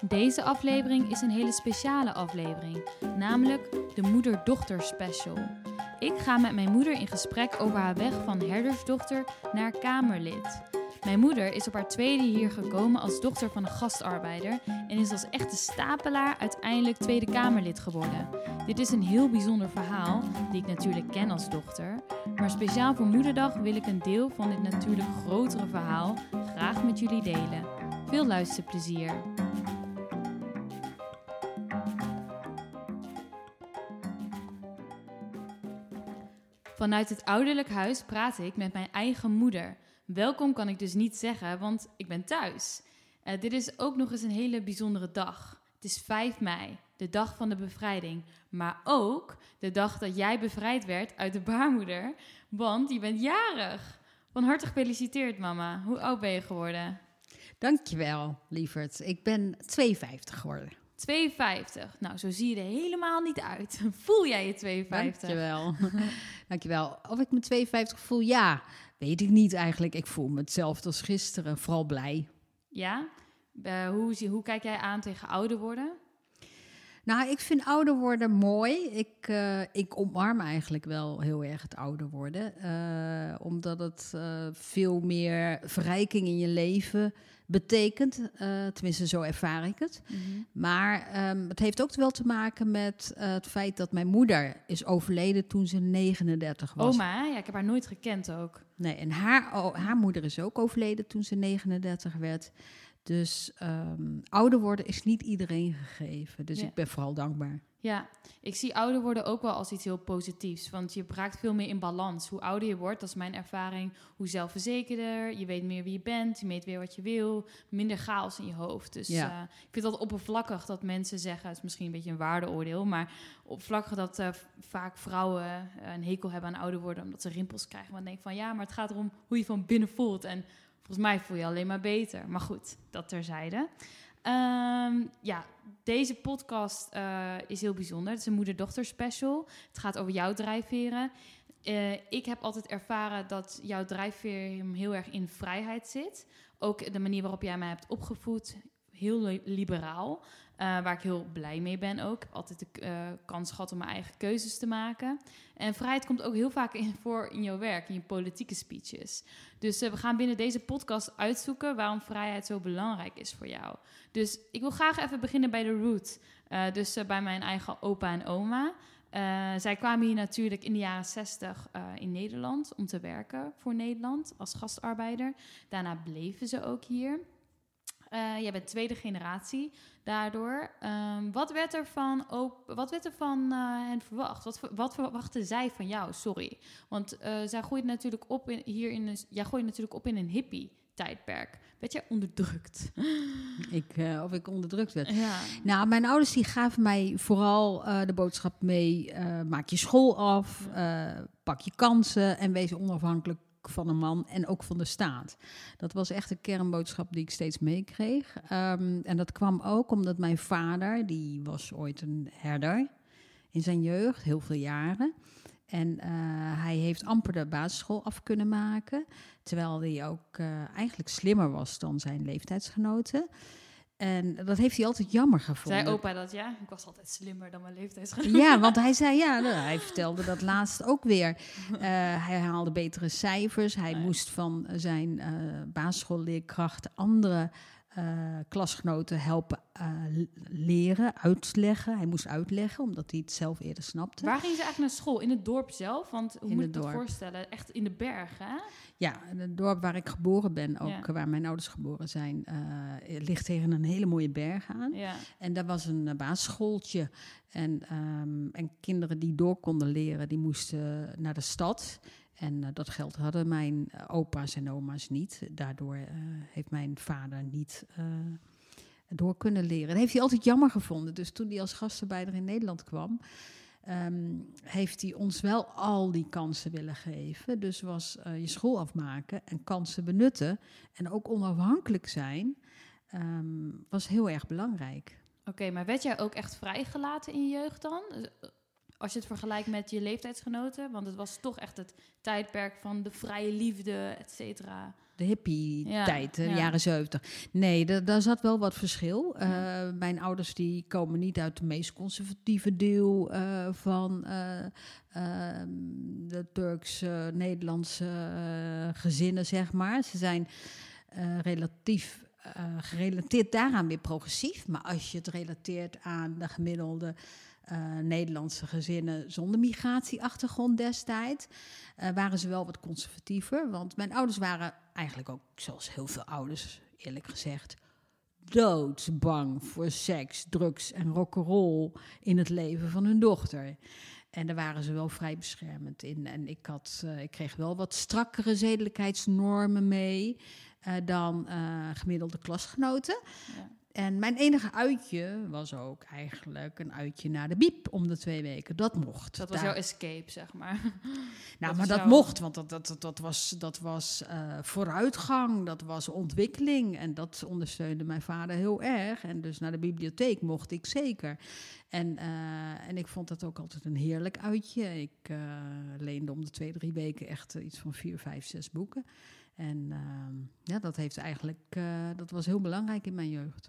Deze aflevering is een hele speciale aflevering, namelijk de moeder-dochter special. Ik ga met mijn moeder in gesprek over haar weg van herdersdochter naar kamerlid. Mijn moeder is op haar tweede hier gekomen als dochter van een gastarbeider en is als echte stapelaar uiteindelijk Tweede Kamerlid geworden. Dit is een heel bijzonder verhaal, die ik natuurlijk ken als dochter. Maar speciaal voor Moederdag wil ik een deel van dit natuurlijk grotere verhaal graag met jullie delen. Veel luisterplezier! Vanuit het ouderlijk huis praat ik met mijn eigen moeder. Welkom kan ik dus niet zeggen, want ik ben thuis. Uh, dit is ook nog eens een hele bijzondere dag. Het is 5 mei, de dag van de bevrijding. Maar ook de dag dat jij bevrijd werd uit de baarmoeder, want je bent jarig. Van harte gefeliciteerd, mama. Hoe oud ben je geworden? Dankjewel, lieverd. Ik ben 52 geworden. 52. Nou, zo zie je er helemaal niet uit. Voel jij je 52? Dankjewel. Dankjewel. Of ik me 52 voel? Ja, weet ik niet eigenlijk. Ik voel me hetzelfde als gisteren. Vooral blij. Ja? Uh, hoe, hoe kijk jij aan tegen ouder worden? Nou, ik vind ouder worden mooi. Ik, uh, ik omarm eigenlijk wel heel erg het ouder worden. Uh, omdat het uh, veel meer verrijking in je leven betekent. tenminste, zo ervaar ik het. Mm -hmm. Maar um, het heeft ook wel te maken met het feit dat mijn moeder is overleden toen ze 39 was. Oma, ja, ik heb haar nooit gekend ook. Nee, en haar, oh, haar moeder is ook overleden toen ze 39 werd. Dus um, ouder worden is niet iedereen gegeven. Dus ja. ik ben vooral dankbaar. Ja, ik zie ouder worden ook wel als iets heel positiefs. Want je raakt veel meer in balans. Hoe ouder je wordt, dat is mijn ervaring, hoe zelfverzekerder. Je weet meer wie je bent, je weet weer wat je wil. Minder chaos in je hoofd. Dus ja. uh, ik vind dat oppervlakkig dat mensen zeggen... het is misschien een beetje een waardeoordeel... maar oppervlakkig dat uh, vaak vrouwen uh, een hekel hebben aan ouder worden... omdat ze rimpels krijgen. Maar dan denk ik van ja, maar het gaat erom hoe je van binnen voelt... en Volgens mij voel je alleen maar beter. Maar goed, dat terzijde. Um, ja, deze podcast uh, is heel bijzonder. Het is een moeder-dochter special. Het gaat over jouw drijfveren. Uh, ik heb altijd ervaren dat jouw drijfveer heel erg in vrijheid zit. Ook de manier waarop jij mij hebt opgevoed, heel liberaal. Uh, waar ik heel blij mee ben ook. Altijd de uh, kans gehad om mijn eigen keuzes te maken. En vrijheid komt ook heel vaak in, voor in jouw werk, in je politieke speeches. Dus uh, we gaan binnen deze podcast uitzoeken waarom vrijheid zo belangrijk is voor jou. Dus ik wil graag even beginnen bij de root. dus bij mijn eigen opa en oma. zij kwamen hier natuurlijk in de jaren 60 in Nederland om te werken voor Nederland als gastarbeider. Daarna bleven ze ook hier. Uh, jij bent tweede generatie daardoor. Um, wat werd er van, wat werd er van uh, hen verwacht? Wat, wat verwachten zij van jou? Sorry. Want uh, zij groeide natuurlijk op in, hier in een, jij groeide natuurlijk op in een hippie tijdperk. Werd jij onderdrukt? Ik, uh, of ik onderdrukt werd? Ja. Nou, mijn ouders die gaven mij vooral uh, de boodschap mee... Uh, maak je school af, pak je kansen en wees onafhankelijk van een man en ook van de staat. Dat was echt een kernboodschap die ik steeds meekreeg. Um, en dat kwam ook omdat mijn vader, die was ooit een herder in zijn jeugd, heel veel jaren. En uh, hij heeft amper de basisschool af kunnen maken, terwijl hij ook uh, eigenlijk slimmer was dan zijn leeftijdsgenoten. En dat heeft hij altijd jammer gevonden. Zei opa dat ja? Ik was altijd slimmer dan mijn leeftijdsgenoten. Ja, want hij zei ja, hij vertelde dat laatst ook weer. Uh, hij haalde betere cijfers. Hij nee. moest van zijn uh, basisschoolleerkrachten andere klasgenoten helpen uh, leren, uitleggen. Hij moest uitleggen, omdat hij het zelf eerder snapte. Waar ging ze eigenlijk naar school? In het dorp zelf? Want hoe in moet ik dat voorstellen? Echt in de bergen, hè? Ja, het dorp waar ik geboren ben, ook ja. waar mijn ouders geboren zijn, uh, ligt tegen een hele mooie berg aan. Ja. En daar was een uh, basisschooltje. En, um, en kinderen die door konden leren, die moesten naar de stad. En uh, dat geld hadden mijn opa's en oma's niet. Daardoor uh, heeft mijn vader niet door kunnen leren. Dat heeft hij altijd jammer gevonden. Dus toen hij als gastarbeider in Nederland kwam, um, heeft hij ons wel al die kansen willen geven. Dus was je school afmaken en kansen benutten en ook onafhankelijk zijn, um, was heel erg belangrijk. Oké, maar werd jij ook echt vrijgelaten in je jeugd dan? Als je het vergelijkt met je leeftijdsgenoten? Want het was toch echt het tijdperk van de vrije liefde, et cetera. De hippie-tijd, de jaren zeventig. Nee, daar zat wel wat verschil. Uh, mijn ouders die komen niet uit de meest conservatieve deel uh, van uh, de Turks-Nederlandse gezinnen, zeg maar. Ze zijn relatief gerelateerd daaraan weer progressief. Maar als je het relateert aan de gemiddelde uh, Nederlandse gezinnen zonder migratieachtergrond destijds, uh, waren ze wel wat conservatiever. Want mijn ouders waren eigenlijk ook, zoals heel veel ouders, eerlijk gezegd, doodsbang voor seks, drugs en rock'n'roll in het leven van hun dochter. En daar waren ze wel vrij beschermend in. En ik, had, uh, ik kreeg wel wat strakkere zedelijkheidsnormen mee dan gemiddelde klasgenoten. Ja. En mijn enige uitje was ook eigenlijk een uitje naar de biep om de twee weken. Dat mocht. Dat was jouw escape, zeg maar. Nou, maar dat mocht, want dat, dat, dat, was, dat was uh, vooruitgang, dat was ontwikkeling. En dat ondersteunde mijn vader heel erg. En dus naar de bibliotheek mocht ik zeker. En, uh, en ik vond dat ook altijd een heerlijk uitje. Ik uh, leende om de twee, drie weken echt iets van vier, vijf, zes boeken. En ehm, ja, dat heeft eigenlijk, dat was heel belangrijk in mijn jeugd.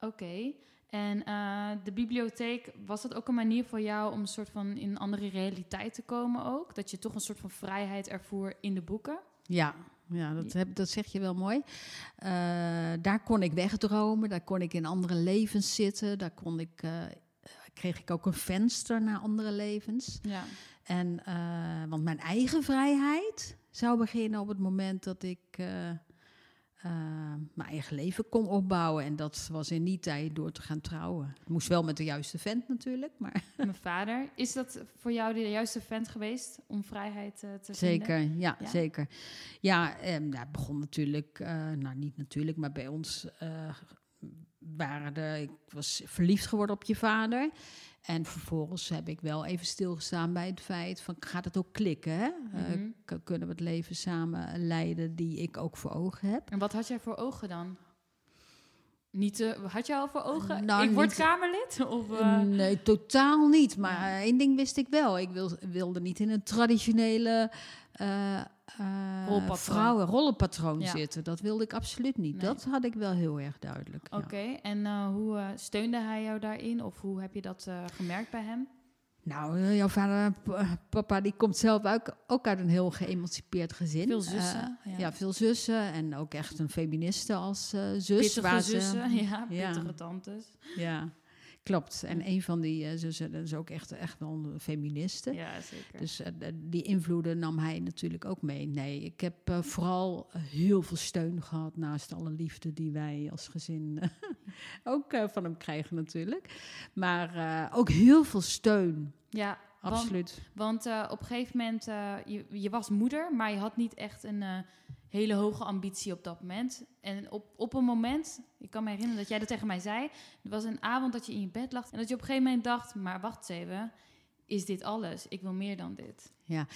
Oké. En uh, de bibliotheek, was dat ook een manier voor jou om een soort van in een andere realiteit te komen ook? Dat je toch een soort van vrijheid ervoer in de boeken? Ja, ja dat, heb, dat zeg je wel mooi. Uh, daar kon ik wegdromen, daar kon ik in andere levens zitten, daar kon ik, uh, kreeg ik ook een venster naar andere levens. Ja. En, want mijn eigen vrijheid zou beginnen op het moment dat ik uh, mijn eigen leven kon opbouwen. En dat was in die tijd door te gaan trouwen. Ik moest wel met de juiste vent natuurlijk. Maar mijn vader. Is dat voor jou de juiste vent geweest om vrijheid uh, te zeker, vinden? Ja, ja, zeker. Ja, en dat begon natuurlijk, nou niet natuurlijk, maar bij ons waren ik was verliefd geworden op je vader. En vervolgens heb ik wel even stilgestaan bij het feit van gaat het ook klikken? Hè? Mm kunnen we het leven samen leiden die ik ook voor ogen heb? En wat had jij voor ogen dan? Niet, uh, had je al voor ogen? Nou, ik word Kamerlid? Of, uh... Nee, totaal niet. Maar ja. één ding wist ik wel. Ik wil, wilde niet in een traditionele uh, uh, vrouwen rollenpatroon zitten. Dat wilde ik absoluut niet. Dat had ik wel heel erg duidelijk. Oké, en uh, hoe uh, steunde hij jou daarin? Of hoe heb je dat gemerkt bij hem? Nou, jouw vader, papa, die komt zelf ook, ook uit een heel geëmancipeerd gezin. Veel zussen. Ja. ja. veel zussen. En ook echt een feministe als zus. Pittige zussen, ja. Pittige tantes. Ja. Klopt. En een van die zussen, dat is ook echt, echt wel een feministe. Ja, zeker. Dus uh, die invloeden nam hij natuurlijk ook mee. Nee, ik heb uh, vooral heel veel steun gehad naast alle liefde die wij als gezin ook van hem krijgen natuurlijk. Maar ook heel veel steun. Ja, absoluut. Want, want op een gegeven moment, je, je was moeder, maar je had niet echt een hele hoge ambitie op dat moment. En op, op een moment, ik kan me herinneren dat jij dat tegen mij zei. Er was een avond dat je in je bed lag en dat je op een gegeven moment dacht: maar wacht even, is dit alles? Ik wil meer dan dit. Ja,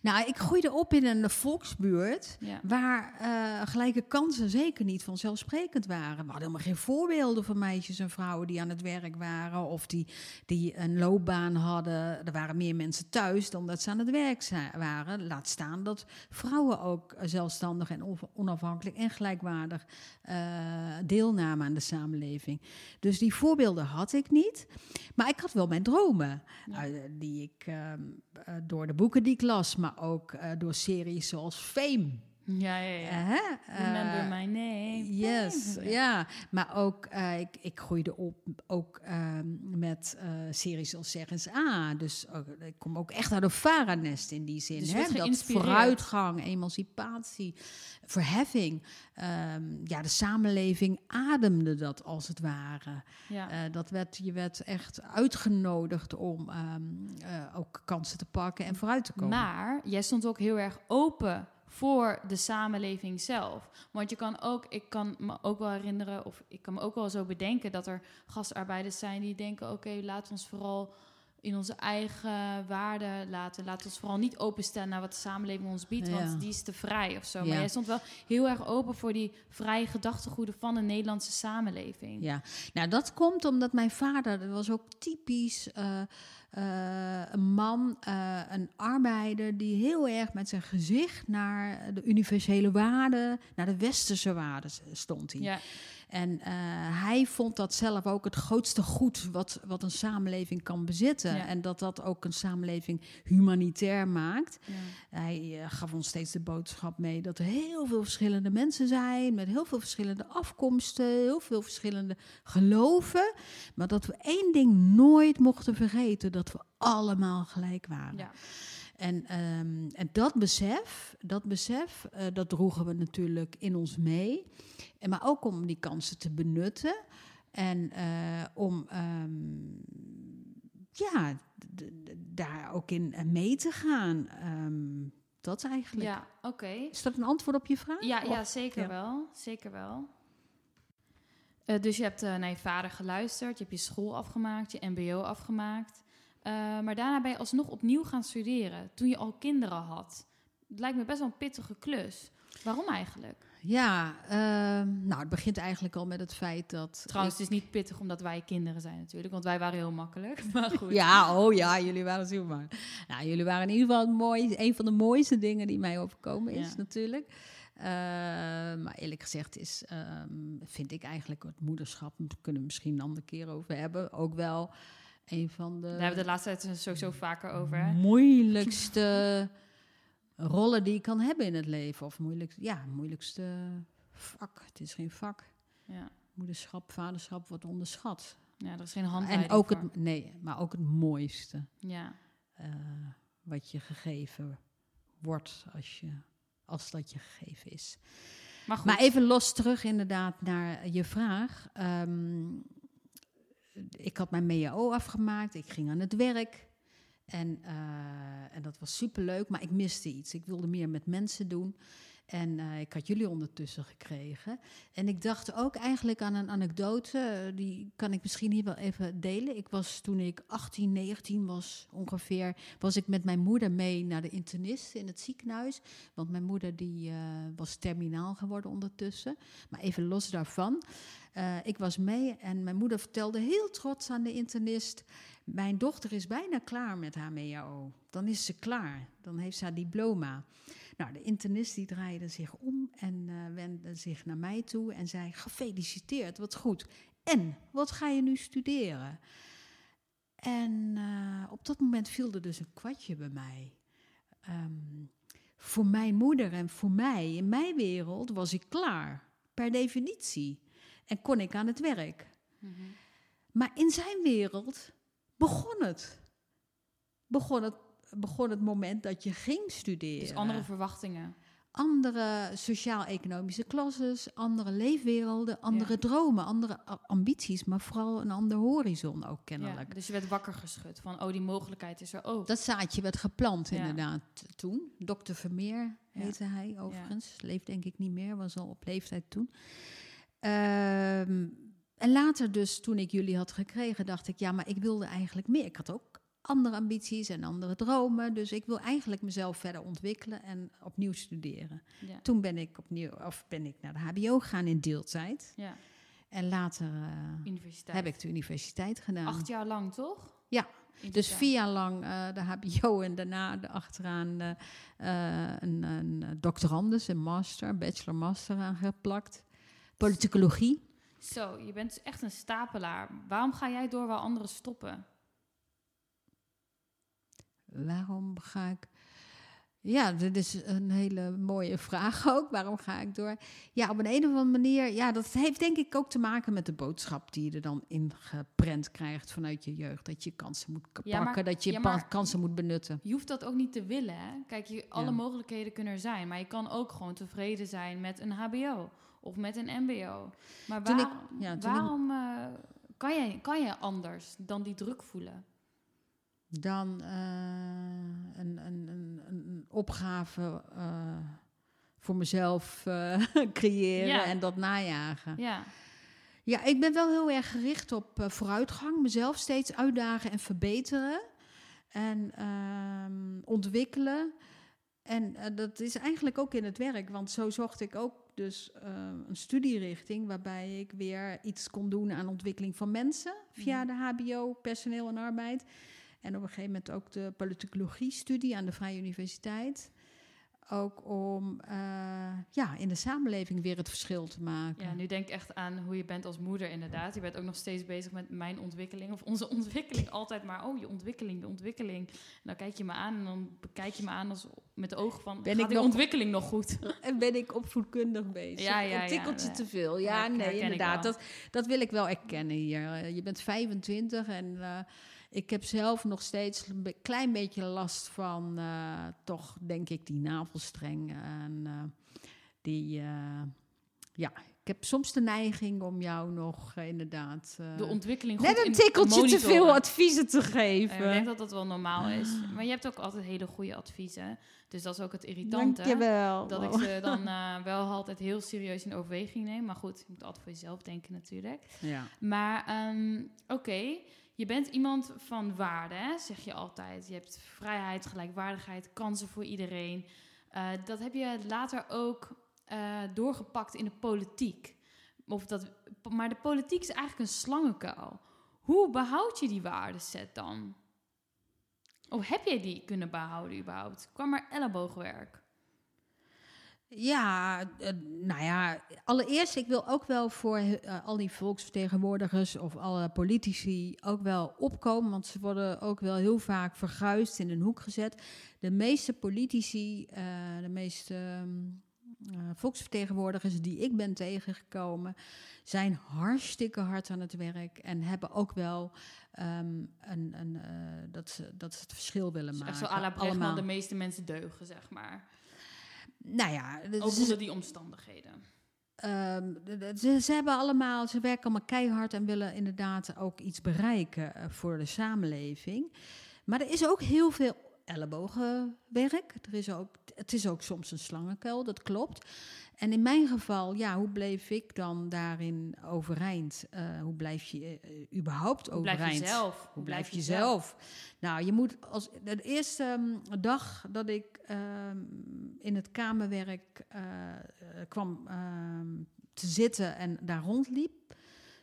nou, ik groeide op in een volksbuurt waar uh, gelijke kansen zeker niet vanzelfsprekend waren. We hadden helemaal geen voorbeelden van meisjes en vrouwen die aan het werk waren of die, die een loopbaan hadden. Er waren meer mensen thuis dan dat ze aan het werk waren. Laat staan dat vrouwen ook zelfstandig en onafhankelijk en gelijkwaardig uh, deelnamen aan de samenleving. Dus die voorbeelden had ik niet. Maar ik had wel mijn dromen, uh, die ik ehm, door de boeken die ik las, maar ook uh, door series zoals Fame. Ja, ja, ja. Uh, Remember my name. Yes, ja. Maar ook, uh, ik, ik groeide op ook um, met uh, series zoals Sergens A. Dus ik kom ook echt uit een varanest in die zin. Dus hè? Dat vooruitgang, emancipatie, verheffing. Um, ja, de samenleving ademde dat als het ware. Ja. dat werd, je werd echt uitgenodigd om um, ook kansen te pakken en vooruit te komen. Maar jij stond ook heel erg open voor de samenleving zelf. Want je kan ook, ik kan me ook wel herinneren, of ik kan me ook wel zo bedenken dat er gastarbeiders zijn die denken: oké, laat ons vooral in onze eigen waarden laten. Laten ons vooral niet openstellen naar wat de samenleving ons biedt, want die is te vrij of zo. Maar jij stond wel heel erg open voor die vrije gedachtegoeden van de Nederlandse samenleving. Ja, nou dat komt omdat mijn vader, dat was ook typisch. Uh, een man, uh, een arbeider, die heel erg met zijn gezicht naar de universele waarden, naar de westerse waarden stond. Hij. Ja. En uh, hij vond dat zelf ook het grootste goed wat, wat een samenleving kan bezitten. En dat dat ook een samenleving humanitair maakt. Ja. Hij uh, gaf ons steeds de boodschap mee dat er heel veel verschillende mensen zijn, met heel veel verschillende afkomsten, heel veel verschillende geloven. Maar dat we één ding nooit mochten vergeten: dat we allemaal gelijk waren. Ja. En, um, en dat besef, dat besef, uh, dat droegen we natuurlijk in ons mee. En maar ook om die kansen te benutten. En uh, om um, ja, daar ook in mee te gaan. Um, dat eigenlijk. Ja, oké. Is dat een antwoord op je vraag? Ja, ja zeker wel. Zeker wel. Uh, dus je hebt uh, naar je vader geluisterd, je hebt je school afgemaakt, je MBO afgemaakt. Uh, maar daarna ben je alsnog opnieuw gaan studeren, toen je al kinderen had. Het lijkt me best wel een pittige klus. Waarom eigenlijk? Ja, uh, nou, het begint eigenlijk al met het feit dat. Trouwens, het is niet pittig omdat wij kinderen zijn, natuurlijk. Want wij waren heel makkelijk. Maar goed. ja, oh ja, jullie waren super. Nou, jullie waren in ieder geval mooi, een van de mooiste dingen die mij overkomen is, natuurlijk. Uh, maar eerlijk gezegd is, uh, vind ik eigenlijk het moederschap, daar kunnen we misschien een andere keer over hebben, ook wel een van de. Daar hebben we de laatste tijd sowieso vaker over. Hè? Moeilijkste rollen die je kan hebben in het leven. Of moeilijk, ja, moeilijkste vak. Het is geen vak. Ja. Moederschap, vaderschap wordt onderschat. Ja, er is geen handleiding En ook het, nee, maar ook het mooiste. Ja. Uh, wat je gegeven wordt als, je, als dat je gegeven is. Maar, goed. maar even los terug inderdaad naar je vraag. Um, ik had mijn MEO afgemaakt, ik ging aan het werk. En, uh, en dat was superleuk, maar ik miste iets. Ik wilde meer met mensen doen. En uh, ik had jullie ondertussen gekregen. En ik dacht ook eigenlijk aan een anekdote, eh, die kan ik misschien hier wel even delen. Ik was toen ik 18, 19 was ongeveer, was ik met mijn moeder mee naar de internist in het ziekenhuis. Want mijn moeder die uh, was terminaal geworden ondertussen. Maar even los daarvan. Ik was mee en mijn moeder vertelde heel trots aan de internist: Mijn dochter is bijna klaar met haar MEAO. Dan is ze klaar. Dan heeft ze haar diploma. Nou, de internist die draaide zich om en uh, wendde zich naar mij toe en zei: Gefeliciteerd, wat goed. En wat ga je nu studeren? En uh, op dat moment viel er dus een kwartje bij mij. Um, voor mijn moeder en voor mij, in mijn wereld, was ik klaar, per definitie. En kon ik aan het werk. Mm -hmm. Maar in zijn wereld begon het. Begon het, begon het moment dat je ging studeren. Dus andere verwachtingen. Andere sociaal-economische klasses, andere leefwerelden, andere ja. dromen, andere ambities, maar vooral een ander horizon ook kennelijk. Ja, dus je werd wakker geschud van, oh, die mogelijkheid is er ook. Dat zaadje werd geplant inderdaad toen. Dokter Vermeer heette hij overigens. Leeft denk ik niet meer, was al op leeftijd toen. Um, en later dus, toen ik jullie had gekregen, dacht ik, ja, maar ik wilde eigenlijk meer. Ik had ook andere ambities en andere dromen. Dus ik wil eigenlijk mezelf verder ontwikkelen en opnieuw studeren. Ja. Toen ben ik opnieuw, of ben ik naar de HBO gegaan in deeltijd. Ja. En later uh, heb ik de universiteit gedaan. Acht jaar lang, toch? Ja, dus vier jaar lang uh, de HBO en daarna de achteraan uh, een, een doctorandus, een master, bachelor-master aangeplakt. Politicologie. Zo, je bent echt een stapelaar. Waarom ga jij door waar anderen stoppen? Waarom ga ik. Ja, dit is een hele mooie vraag ook. Waarom ga ik door? Ja, op een, een of andere manier. Ja, dat heeft denk ik ook te maken met de boodschap die je er dan ingeprent krijgt vanuit je jeugd. Dat je kansen moet pakken, ja, maar, dat je ja, kansen moet benutten. Je hoeft dat ook niet te willen. Hè? Kijk, je, alle mogelijkheden kunnen er zijn. Maar je kan ook gewoon tevreden zijn met een HBO of met een MBO. Maar waar, ik, ja, waarom uh, kan, je, kan je anders dan die druk voelen? Dan uh, een, een, een, een, opgave uh, voor mezelf creëren en dat najagen. Ja. Ja, ik ben wel heel erg gericht op vooruitgang, mezelf steeds uitdagen en verbeteren. en ehm, ontwikkelen. En uh, dat is eigenlijk ook in het werk, want zo zocht ik ook dus uh, een studierichting waarbij ik weer iets kon doen aan ontwikkeling van mensen via de HBO, personeel en arbeid. En op een gegeven moment ook de politicologie-studie aan de Vrije Universiteit. Ook om uh, ja, in de samenleving weer het verschil te maken. Ja, nu denk ik echt aan hoe je bent als moeder inderdaad. Je bent ook nog steeds bezig met mijn ontwikkeling of onze ontwikkeling. Altijd maar, oh, je ontwikkeling, de ontwikkeling. En dan kijk je me aan en dan bekijk je me aan als met de ogen van, ben ik die nog, ontwikkeling nog goed? En ben ik opvoedkundig bezig? Ja, ja, Een tikkeltje te veel. Ja, nee, inderdaad. Dat, dat wil ik wel erkennen hier. Je bent 25 en... Uh, ik heb zelf nog steeds een klein beetje last van, uh, toch denk ik, die navelstreng. En uh, die, uh, ja, ik heb soms de neiging om jou nog inderdaad... de ontwikkeling goed Net een tikkeltje te veel adviezen te geven. ik denk dat dat wel normaal is. Maar je hebt ook altijd hele goede adviezen. Dus dat is ook het irritante. Dankjewel. Dat ik ze dan wel altijd heel serieus in overweging neem. Maar goed, je moet altijd voor jezelf denken natuurlijk. Ja. Maar um, oké... Okay je bent iemand van waarde, hè, zeg je altijd. Je hebt vrijheid, gelijkwaardigheid, kansen voor iedereen. Uh, dat heb je later ook uh, doorgepakt in de politiek. Of dat, maar de politiek is eigenlijk een slangenkuil. Hoe behoud je die waardeset dan? Of heb jij die kunnen behouden überhaupt? Kwam er elleboogwerk? Ja, uh, nou ja, allereerst, ik wil ook wel voor uh, al die volksvertegenwoordigers of alle politici ook wel opkomen, want ze worden ook wel heel vaak verguisd in een hoek gezet. De meeste politici, uh, de meeste um, volksvertegenwoordigers die ik ben tegengekomen, zijn hartstikke hard aan het werk en hebben ook wel um, een, een, dat, ze, dat ze het verschil willen maken. Echt zo à la de meeste mensen deugen, zeg maar nou ja... Ook onder die omstandigheden. Um, ze, ze, hebben allemaal, ze werken allemaal keihard en willen inderdaad ook iets bereiken uh, voor de samenleving. Maar er is ook heel veel ellebogenwerk. Er is ook, het is ook soms een slangenkuil, dat klopt. En in mijn geval, ja, hoe bleef ik dan daarin overeind? Uh, hoe blijf je uh, überhaupt hoe overeind? Blijf je zelf? Hoe, blijf je zelf? Nou, je moet als de eerste um, dag dat ik um, in het kamerwerk uh, kwam um, te zitten en daar rondliep,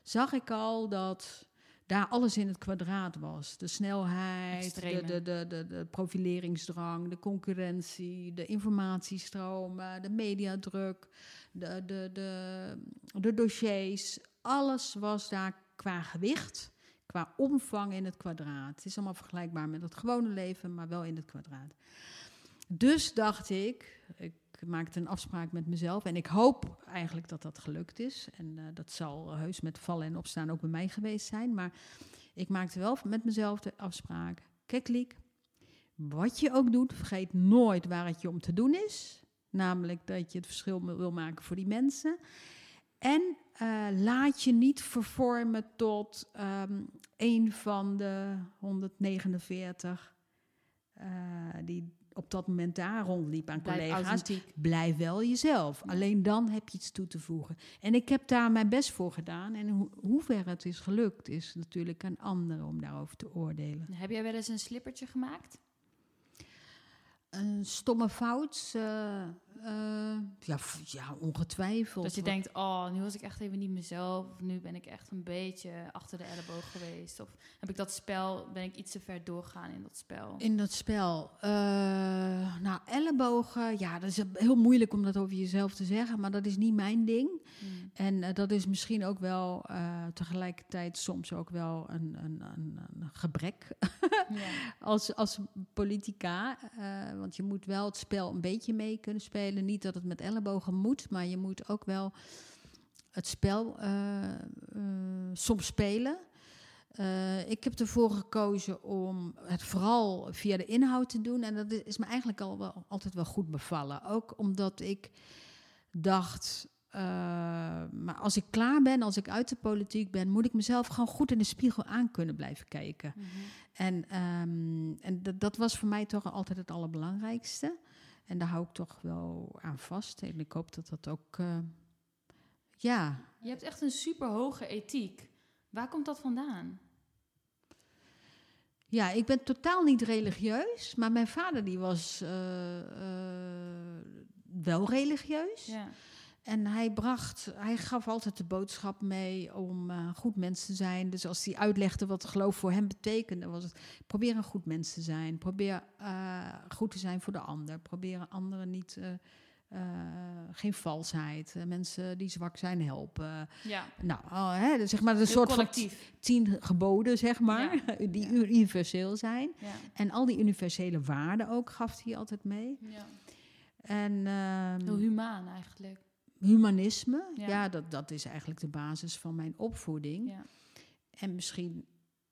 zag ik al dat daar alles in het kwadraat was. De snelheid, de, de, de, de, profileringsdrang, de concurrentie, de informatiestromen, de mediadruk, de, de, de, de dossiers. Alles was daar qua gewicht, qua omvang in het kwadraat. Het is allemaal vergelijkbaar met het gewone leven, maar wel in het kwadraat. Dus dacht ik, ik maakte een afspraak met mezelf en ik hoop eigenlijk dat dat gelukt is. En uh, dat zal heus met vallen en opstaan ook bij mij geweest zijn. Maar ik maakte wel met mezelf de afspraak. Kijk, wat je ook doet, vergeet nooit waar het je om te doen is. Namelijk dat je het verschil wil maken voor die mensen. En uh, laat je niet vervormen tot um, een van de 149 uh, die op dat moment daar rondliep aan Blijf collega's. Blijf wel jezelf. Alleen dan heb je iets toe te voegen. En ik heb daar mijn best voor gedaan. En ho hoever het is gelukt, is natuurlijk aan anderen om daarover te oordelen. Heb jij wel eens een slippertje gemaakt? Een stomme fout. Uh, ja, ja, ongetwijfeld. Dat je denkt, oh, nu was ik echt even niet mezelf. Of nu ben ik echt een beetje achter de elleboog geweest. Of heb ik dat spel, ben ik iets te ver doorgaan in dat spel? In dat spel? Uh, nou, ellebogen, ja, dat is heel moeilijk om dat over jezelf te zeggen. Maar dat is niet mijn ding. Hmm. En uh, dat is misschien ook wel tegelijkertijd soms ook wel een, een, een, een gebrek. ja. als, als politica. want je moet wel het spel een beetje mee kunnen spelen niet dat het met ellebogen moet, maar je moet ook wel het spel uh, uh, soms spelen. Uh, ik heb ervoor gekozen om het vooral via de inhoud te doen. En dat is me eigenlijk al wel, altijd wel goed bevallen. Ook omdat ik dacht, maar als ik klaar ben, als ik uit de politiek ben, moet ik mezelf gewoon goed in de spiegel aan kunnen blijven kijken. Mm -hmm. En, um, en dat was voor mij toch altijd het allerbelangrijkste. En daar hou ik toch wel aan vast. En ik hoop dat dat ook. Uh, ja. Je hebt echt een super hoge ethiek. Waar komt dat vandaan? Ja, ik ben totaal niet religieus, maar mijn vader die was wel religieus. Ja. En hij bracht, hij gaf altijd de boodschap mee om uh, goed mens te zijn. Dus als hij uitlegde wat geloof voor hem betekende, was het probeer een goed mens te zijn. Probeer uh, goed te zijn voor de ander. Probeer anderen niet, uh, geen valsheid. mensen die zwak zijn helpen. Ja. Nou, oh, hè, zeg maar een soort collectief. van tien geboden, zeg maar, die universeel zijn. Ja. En al die universele waarden ook gaf hij altijd mee. Ja. En, um, Heel humaan eigenlijk humanisme, ja. dat, dat is eigenlijk de basis van mijn opvoeding. Ja. En misschien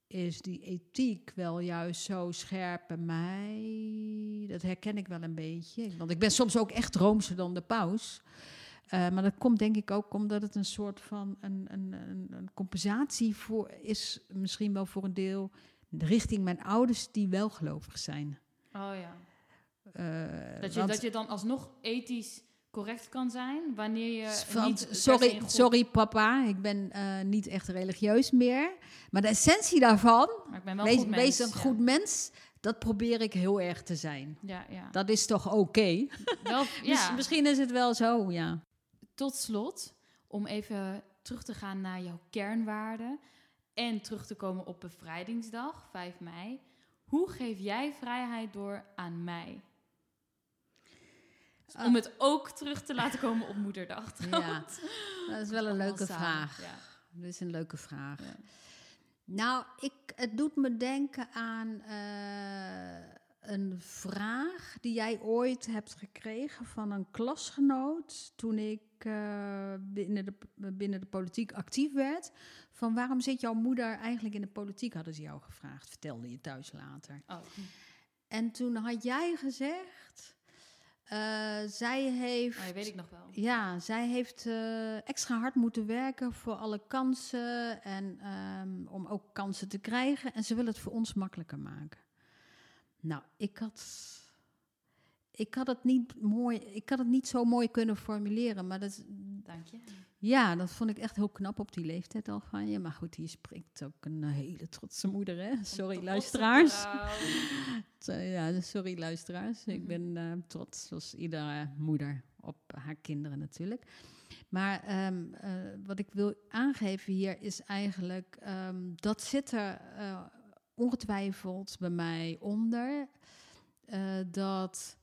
is die ethiek wel juist zo scherp bij mij. Dat herken ik wel een beetje. Want ik ben soms ook echt roomser dan de paus. Uh, maar dat komt denk ik ook omdat het een soort van een, een, een, een, compensatie voor is, misschien wel voor een deel, richting mijn ouders die wel gelovig zijn. Oh ja. Uh, dat, je, dat je dan alsnog ethisch correct kan zijn wanneer je niet sorry, sorry papa, ik ben uh, niet echt religieus meer, maar de essentie daarvan, maar ik ben wel wees, goed wees een goed mens, dat probeer ik heel erg te zijn. Ja, ja. Dat is toch oké? Okay? ja. Misschien is het wel zo, ja. Tot slot, om even terug te gaan naar jouw kernwaarden en terug te komen op bevrijdingsdag, 5 mei. Hoe geef jij vrijheid door aan mij? Om het ook terug te laten komen op moederdag. Ja, dat is wel een leuke vraag. Ja. Dat is een leuke vraag. Nou, ik, het doet me denken aan uh, een vraag die jij ooit hebt gekregen van een klasgenoot toen ik uh, binnen, de, binnen de politiek actief werd. Van waarom zit jouw moeder eigenlijk in de politiek, hadden ze jou gevraagd, vertelde je thuis later. Oh. En toen had jij gezegd, zij heeft. Oh, weet ik nog wel. Ja, zij heeft uh, extra hard moeten werken voor alle kansen en um, om ook kansen te krijgen. En ze wil het voor ons makkelijker maken. Nou, ik had. Ik had het niet mooi. Ik had het niet zo mooi kunnen formuleren, maar dat. Dank je. Ja, dat vond ik echt heel knap op die leeftijd al van je. Maar goed, hier spreekt ook een hele trotse moeder, hè? Sorry, luisteraars. ja, sorry, luisteraars. Ik mhm. ben uh, trots, zoals iedere moeder, op haar kinderen natuurlijk. Maar ehm, eh, wat ik wil aangeven hier is eigenlijk... Um, dat zit er uh, ongetwijfeld bij mij onder... dat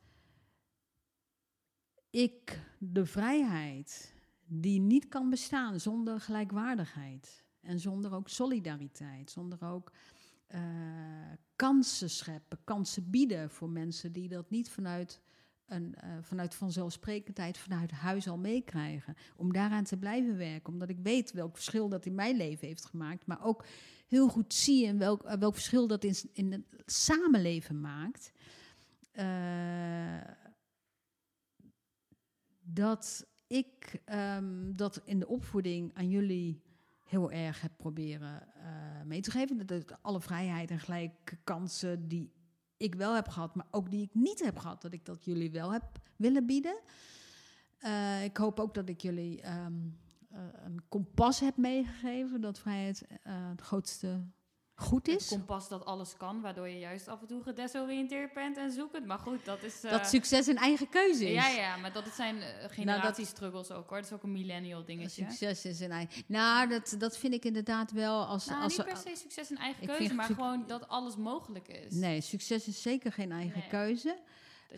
ik de vrijheid die niet kan bestaan zonder gelijkwaardigheid. En zonder ook solidariteit, zonder ook uh, kansen scheppen, kansen bieden voor mensen die dat niet vanuit, een, uh, vanuit vanzelfsprekendheid, vanuit huis al meekrijgen. Om daaraan te blijven werken, omdat ik weet welk verschil dat in mijn leven heeft gemaakt, maar ook heel goed zie en welk, uh, welk verschil dat in, in het samenleven maakt. Dat ik um, dat in de opvoeding aan jullie heel erg heb proberen uh, mee te geven. Dat, alle vrijheid en gelijke kansen die ik wel heb gehad, maar ook die ik niet heb gehad, dat ik dat jullie wel heb willen bieden. Uh, ik hoop ook dat ik jullie um, uh, een kompas heb meegegeven, dat vrijheid het grootste goed is. Het kompas dat alles kan, waardoor je juist af en toe gedesoriënteerd bent en zoekend. Maar goed, dat is... Uh, dat succes een eigen keuze is. Ja, ja, maar dat zijn generatiestruggles ook hoor. Dat is ook een millennial dingetje. Succes is een eigen... Nou, dat, dat vind ik inderdaad wel als... Nou, als niet per se succes een eigen keuze, maar gewoon dat alles mogelijk is. Nee, succes is zeker geen eigen keuze.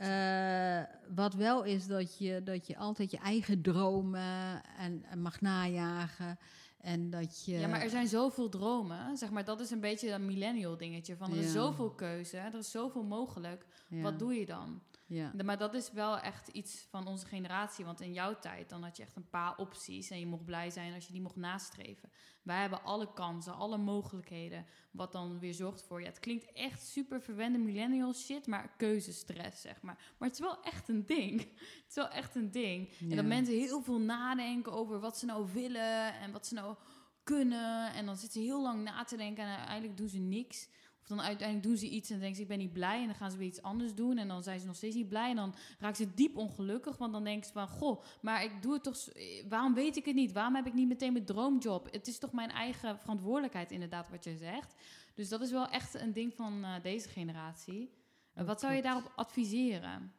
Uh, wat wel is dat je, dat je altijd je eigen dromen en, en mag najagen. En dat je... Ja, maar er zijn zoveel dromen. Zeg maar, dat is een beetje dat millennial dingetje. Van er is zoveel keuze, er is zoveel mogelijk. Wat doe je dan? Ja. Maar dat is wel echt iets van onze generatie. Want in jouw tijd, dan had je echt een paar opties. En je mocht blij zijn als je die mocht nastreven. Wij hebben alle kansen, alle mogelijkheden. Wat dan weer zorgt voor. Ja, het klinkt echt super verwende millennial shit. Maar keuzestress, zeg maar. Maar het is wel echt een ding. Het is wel echt een ding. En dat mensen heel veel nadenken over wat ze nou willen. En wat ze nou kunnen. En dan zitten ze heel lang na te denken. En uiteindelijk doen ze niks Of dan uiteindelijk doen ze iets en denken ze, ik ben niet blij. En dan gaan ze weer iets anders doen. En dan zijn ze nog steeds niet blij. En dan raken ze diep ongelukkig. Want dan denken ze van, goh, maar ik doe het toch... Waarom weet ik het niet? Waarom heb ik niet meteen mijn droomjob? Het is toch mijn eigen verantwoordelijkheid, inderdaad, wat je zegt. Dus dat is wel echt een ding van uh, deze generatie. Uh, wat zou je daarop adviseren?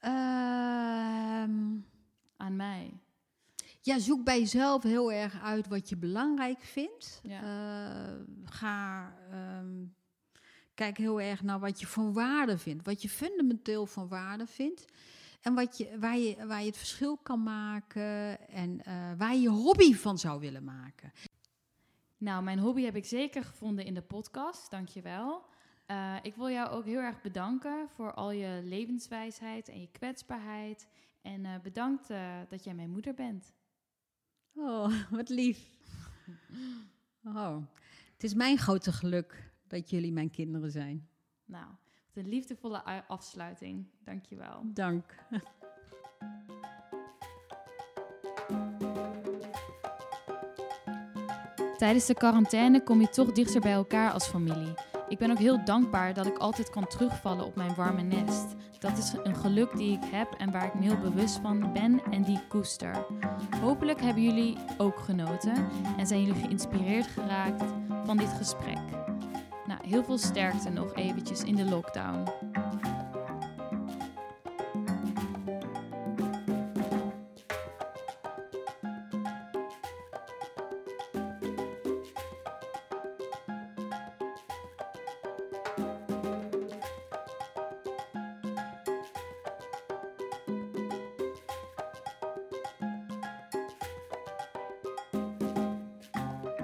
Um, Aan mij? Ja, zoek bij jezelf heel erg uit wat je belangrijk vindt. Uh, ga um, kijk heel erg naar wat je van waarde vindt, wat je fundamenteel van waarde vindt. En wat je, waar, je, waar je het verschil kan maken en uh, waar je je hobby van zou willen maken. Nou, mijn hobby heb ik zeker gevonden in de podcast. Dankjewel. Uh, ik wil jou ook heel erg bedanken voor al je levenswijsheid en je kwetsbaarheid. En uh, bedankt dat jij mijn moeder bent. Oh, wat lief. Oh, het is mijn grote geluk dat jullie mijn kinderen zijn. Nou, wat een liefdevolle afsluiting. Dankjewel. Dank. Tijdens de quarantaine kom je toch dichter bij elkaar als familie. Ik ben ook heel dankbaar dat ik altijd kan terugvallen op mijn warme nest. Dat is een geluk die ik heb en waar ik me heel bewust van ben en die koester. Hopelijk hebben jullie ook genoten en zijn jullie geïnspireerd geraakt van dit gesprek. Nou, heel veel sterkte nog eventjes in de lockdown.